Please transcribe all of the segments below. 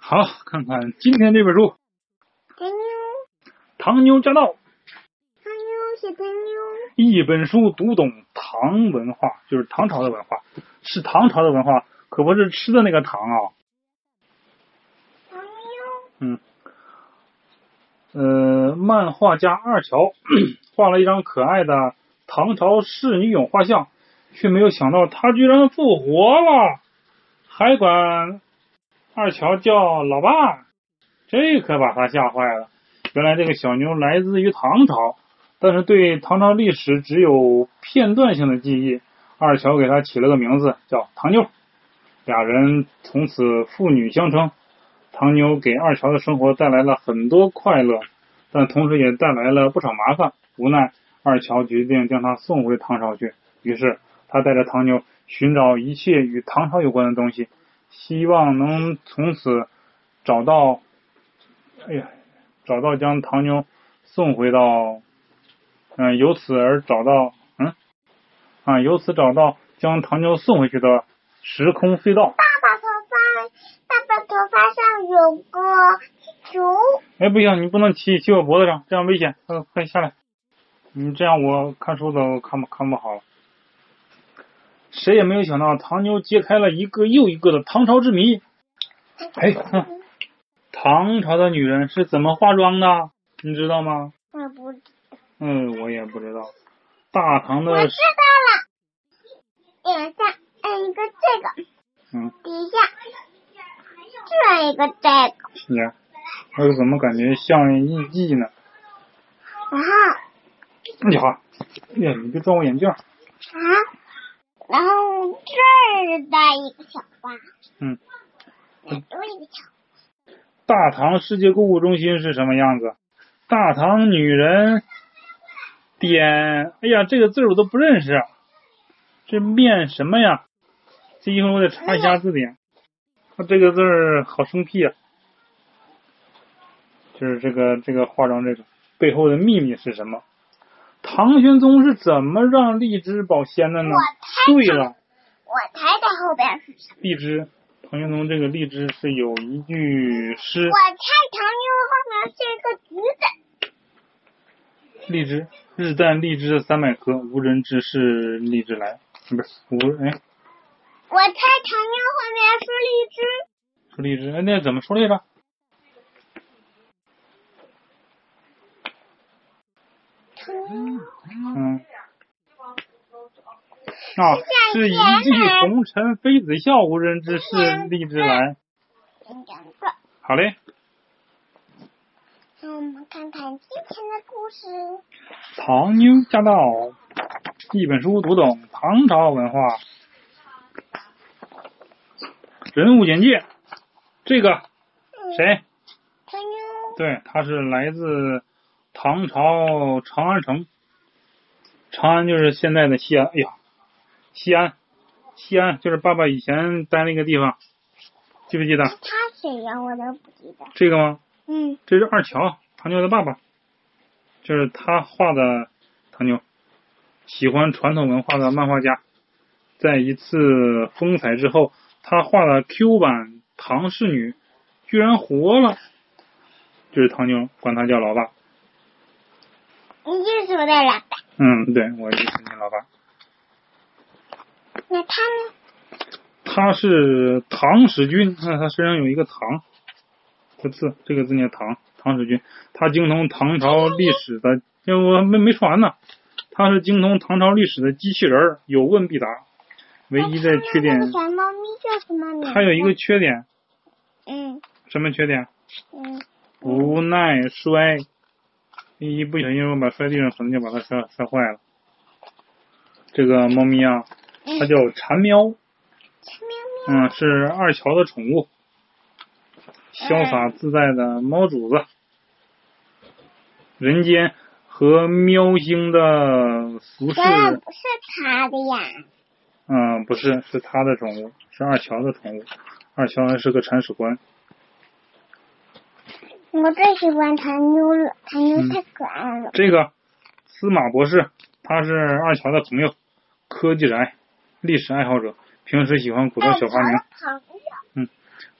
好，看看今天这本书《唐妞，唐妞驾到》，唐妞小唐妞，一本书读懂唐文化，就是唐朝的文化，是唐朝的文化，可不是吃的那个糖啊。唐妞，嗯，呃，漫画家二乔 画了一张可爱的唐朝仕女俑画像，却没有想到她居然复活了，还管二乔叫老爸，这可把他吓坏了。原来这个小妞来自于唐朝，但是对唐朝历史只有片段性的记忆。二乔给他起了个名字叫唐妞，俩人从此父女相称。唐妞给二乔的生活带来了很多快乐，但同时也带来了不少麻烦。无奈，二乔决定将她送回唐朝去。于是，他带着唐妞寻找一切与唐朝有关的东西，希望能从此找到，哎呀，找到将唐妞送回到，嗯，由此而找到，嗯，啊，由此找到将唐妞送回去的时空隧道。爸爸头发，爸爸头发上有个球。哎，不行，你不能骑骑我脖子上，这样危险。快快下来！你这样我看书都看不看不好了。谁也没有想到，唐妞揭开了一个又一个的唐朝之谜。哎，哼 唐朝的女人是怎么化妆的？你知道吗？我不知嗯，我也不知道。大唐的我知道了，眼下按一个这个，嗯，底下这一个这个，你看，我怎么感觉像艺妓呢？然后你好，哎呀，你别撞我眼镜。啊，然后这儿带一个小花，嗯，再多一个小大唐世界购物中心是什么样子？大唐女人点，哎呀，这个字儿我都不认识，这面什么呀？这一会儿我得查一下字典。它这个字儿好生僻啊！就是这个这个化妆这个背后的秘密是什么？唐玄宗是怎么让荔枝保鲜的呢对了，我猜的后边是什么？荔枝，唐玄宗这个荔枝是有一句诗我，猜唐妞后面是一个橘子。荔枝，日啖荔枝三百颗，无人知是荔枝来。不是无哎，我猜唐妞后面是荔枝。说荔枝，哎，那怎么说来着？唐妞，嗯，啊，是一骑红尘妃子笑，无人知是荔枝来。好嘞，那我们看看今天的故事。唐妞驾到，一本书读懂唐朝文化。人物简介，这个谁？唐妞，对，他是来自唐朝长安城。长安就是现在的西安。哎呀，西安，西安就是爸爸以前待那个地方，记不记得他谁呀？我都不记得。这个吗？嗯，这是二乔，唐妞的爸爸，就是他画的唐妞。喜欢传统文化的漫画家，在一次风采之后，他画的 Q 版唐氏女居然活了，就是唐妞，管他叫老爸。你就是我的老爸。嗯，对，我就是你老爸。那他呢？他是唐使君，看他身上有一个唐这字，这个字念唐，唐使君。他精通唐朝历史的，因为我没没说完呢。他是精通唐朝历史的机器人，有问必答。唯一的缺点那，个小猫咪叫什么名字？他有一个缺点，嗯什么缺点？嗯，不耐摔，一不小心我把摔地上，可能就把它摔摔坏了。这个猫咪啊，它叫蝉喵。嗯，是二乔的宠物，潇洒自在的猫主子。人间和喵星的服饰，当然不是他的呀。嗯，不是，是他的宠物，是二乔的宠物。二乔还是个铲屎官。我最喜欢唐妞了，唐妞嗯太可爱了。这个司马博士，他是二乔的朋友，科技宅，历史爱好者，平时喜欢古代小发明。朋友，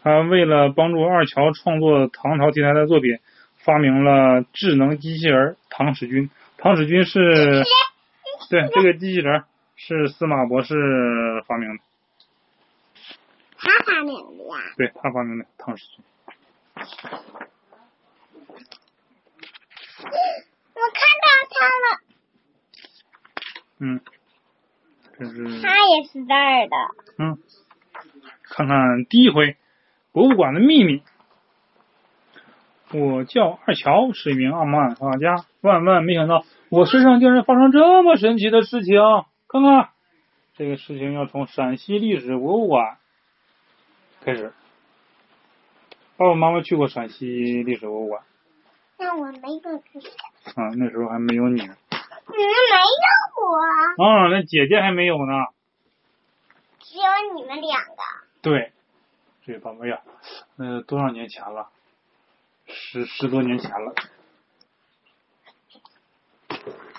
他为了帮助二乔创作唐朝题材的作品，发明了智能机器人唐使君。唐使君是，对这个机器人是司马博士发明的，他发明的呀。对他发明的唐使君。我看到他了，嗯，这是他也是这儿的。嗯，看看第一回博物馆的秘密。我叫二乔，是一名傲慢画家。万万没想到，我身上竟然发生这么神奇的事情。看看，这个事情要从陕西历史博物馆开始。爸爸妈妈去过陕西历史博物馆，但我没有去，啊，那时候还没有你。你们没有我，啊，那姐姐还没有呢。只有你们两个。对，这宝贝呀，那多少年前了？十十多年前了。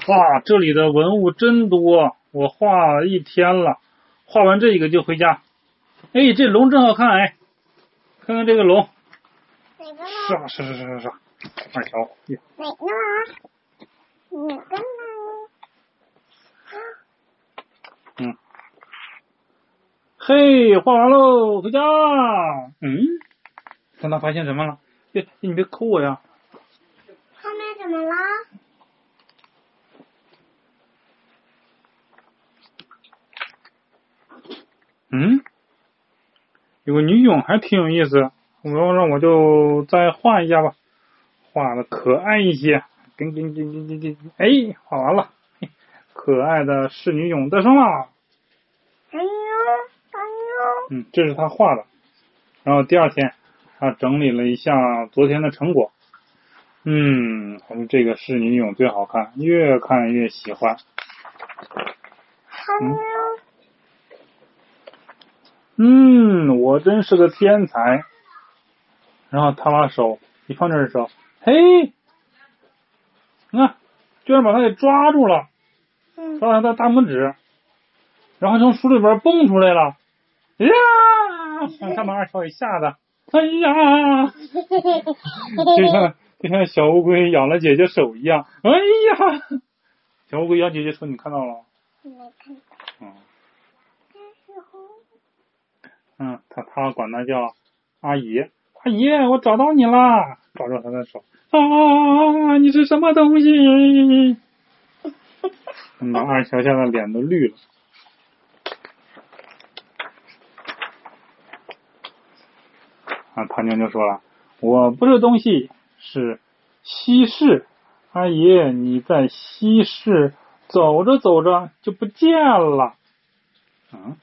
哇，这里的文物真多，我画了一天了，画完这个就回家。哎，这龙真好看哎，看看这个龙，哪个呢？唰唰唰唰唰，二乔，呀哪个呢？哪个呢？嗯，嘿，画完喽，回家。嗯，看他发现什么了？别，你别抠我呀。后面怎么了？嗯，有个女俑还挺有意思，我要让我就再画一下吧，画的可爱一些。叮叮叮叮叮叮，哎，画完了，可爱的仕女俑诞生了。哎呦，哎呦，嗯，这是他画的。然后第二天，他整理了一下昨天的成果。嗯，还是这个仕女俑最好看，越看越喜欢。嗯，我真是个天才。然后他把手一放这儿的时候，嘿，你看，居然把他给抓住了，抓了他的大拇指，然后从书里边蹦出来了，哎呀！他把二乔给吓的，哎呀，就像就像小乌龟咬了姐姐手一样，哎呀，小乌龟咬姐姐手，你看到了？没看到，嗯他他管他叫阿姨，阿姨，我找到你啦！抓住他的手，啊，你是什么东西？把二乔吓得脸都绿了。啊，唐妞就说了，我不是东西，是西市。阿姨，你在西市走着走着就不见了。嗯，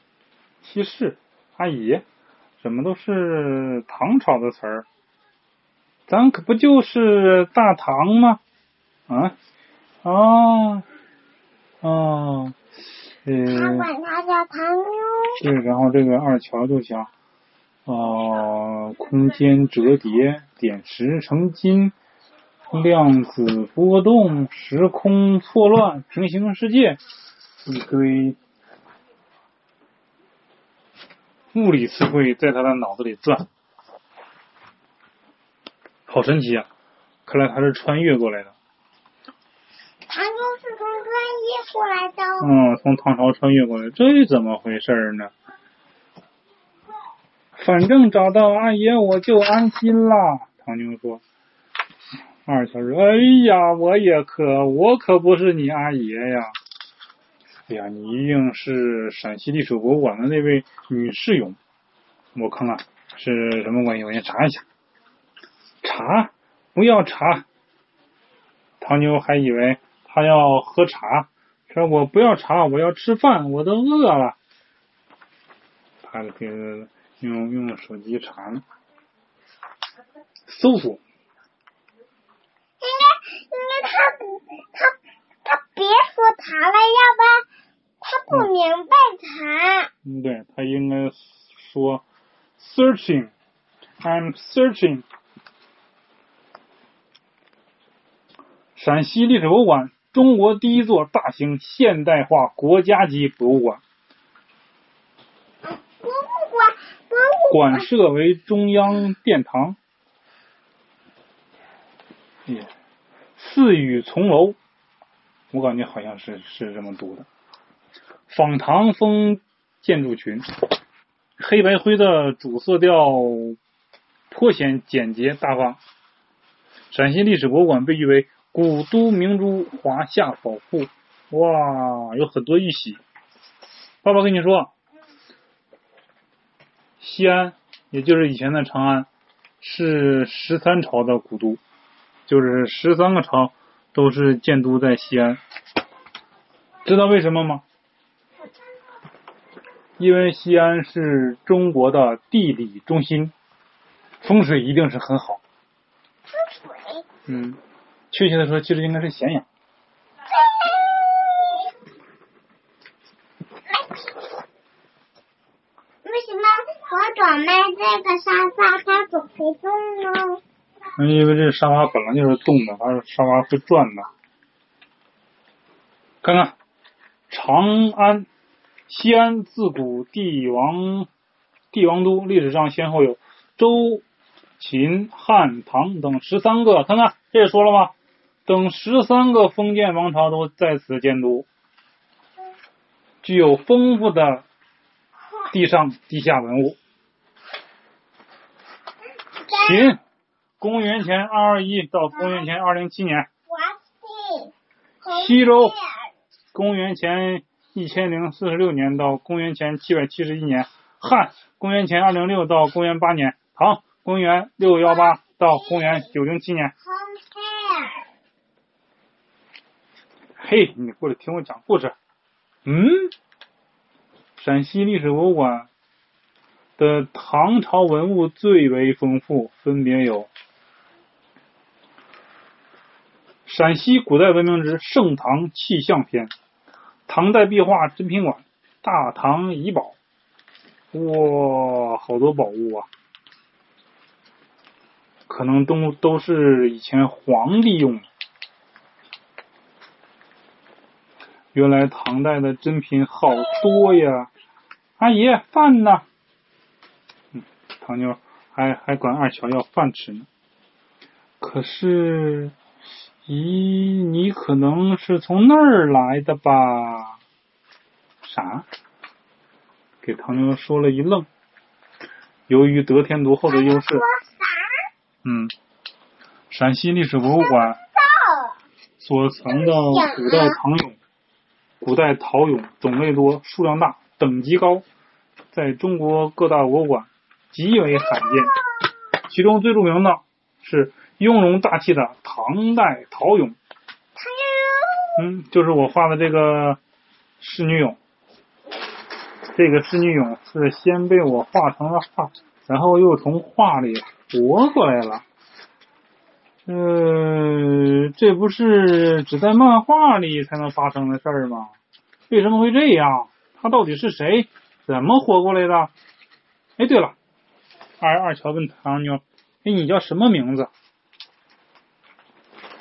西市，阿姨，怎么都是唐朝的词儿？咱可不就是大唐吗？啊，哦，哦，他呃，管他叫唐妞。对，然后这个二乔就想，哦、空间折叠，点石成金，量子波动，时空错乱，平行世界，一堆物理词汇在他的脑子里转，好神奇啊！看来他是穿越过来的，唐妞是从穿越过来的哦。嗯，从唐朝穿越过来，这怎么回事呢？反正找到阿爷我就安心啦。唐妞说。二乔说：“哎呀，我也可，我可不是你阿爷呀！哎呀，你一定是陕西历史博物馆的那位女士俑。我看看是什么关系，我先查一下。查？不要查。唐妞还以为他要喝茶，说我不要茶，我要吃饭，我都饿了。他给用用手机查呢，搜索。应该应该他不他他别说茶了，要不然他不明白他。嗯，对他应该说 searching，I'm searching。陕西历史博物馆，中国第一座大型现代化国家级博物馆。博物馆博物馆设为中央殿堂。耶，四雨从楼，我感觉好像是是这么读的。仿唐风建筑群，黑白灰的主色调颇显简洁大方。陕西历史博物馆被誉为古都明珠华夏宝库，哇，有很多玉玺。爸爸跟你说，西安，也就是以前的长安，是十三朝的古都，就是十三个朝都是建都在西安。知道为什么吗？因为西安是中国的地理中心，风水一定是很好。风水。嗯，确切的说，其实应该是咸阳。为什么我转卖这个沙发它总会动呢？因为这沙发本来就是动的，它是沙发会转的。看看，长安。西安自古帝王帝王都，历史上先后有周、秦、汉、唐等十三个，看看这也说了吗？等十三个封建王朝都在此建都，具有丰富的地上地下文物。秦，公元前二二一到公元前二零七年。西周，公元前。一千零四十六年到公元前七百七十一年，汉公元前二零六到公元八年，唐公元六幺八到公元九零七年。嘿，你过来听我讲故事。嗯，陕西历史博物馆的唐朝文物最为丰富，分别有陕西古代文明之盛唐气象篇。唐代壁画珍品馆，大唐遗宝，哇，好多宝物啊！可能都都是以前皇帝用的。原来唐代的珍品好多呀！阿姨，饭呢？嗯，唐妞还还管二乔要饭吃呢。可是。咦，你可能是从那儿来的吧？啥？给唐妞说了一愣。由于得天独厚的优势，嗯，陕西历史博物馆所藏的古代唐俑、古代陶俑种类多、数量大、等级高，在中国各大博物馆极为罕见。其中最著名的是。雍容大气的唐代陶俑，嗯，就是我画的这个仕女俑。这个仕女俑是先被我画成了画，然后又从画里活过来了。呃，这不是只在漫画里才能发生的事儿吗？为什么会这样？他到底是谁？怎么活过来的？哎，对了，二二乔问唐妞：“哎，你叫什么名字？”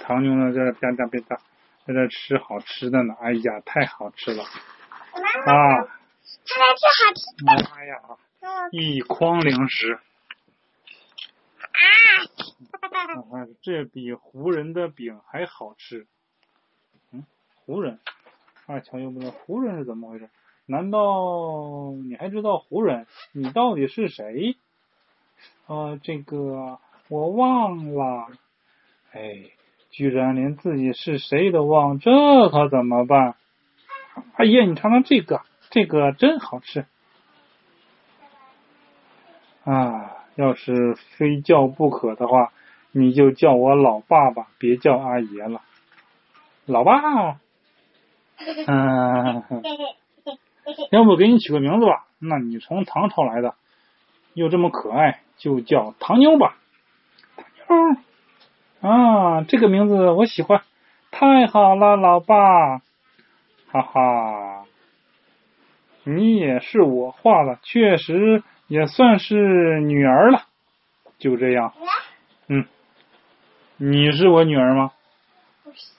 唐妞呢，在边边边在在这吃好吃的呢。哎呀，太好吃了！啊，他在吃好吃的。妈呀，一筐零食。啊！这比湖人的饼还好吃。嗯，湖人。二乔又不知道湖人是怎么回事？难道你还知道湖人？你到底是谁？呃，这个我忘了。哎。居然连自己是谁都忘，这可怎么办？阿姨，你尝尝这个，这个真好吃。啊，要是非叫不可的话，你就叫我老爸吧，别叫阿爷了。老爸，嗯，要不给你取个名字吧？那你从唐朝来的，又这么可爱，就叫唐妞吧。唐妞。啊，这个名字我喜欢，太好了，老爸，哈哈，你也是我画的，确实也算是女儿了，就这样，嗯，你是我女儿吗？不是。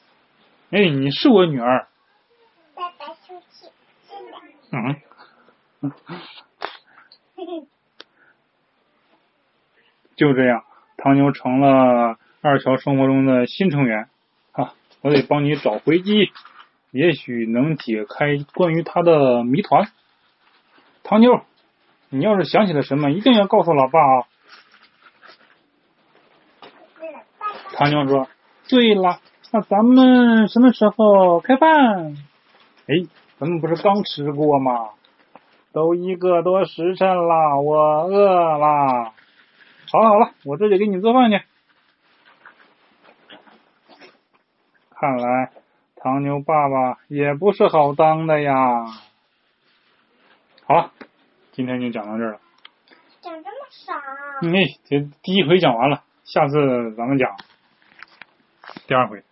哎，你是我女儿。爸爸生气，是的。嗯。就这样，唐牛成了二乔生活中的新成员啊！我得帮你找回记忆，也许能解开关于他的谜团。唐妞，你要是想起了什么，一定要告诉老爸啊！唐妞说：“对了，那咱们什么时候开饭？哎，咱们不是刚吃过吗？都一个多时辰了，我饿了。好了好了，我这就给你做饭去。看来唐牛爸爸也不是好当的呀。好了，今天就讲到这儿了。讲这么少？哎，这第一回讲完了，下次咱们讲第二回。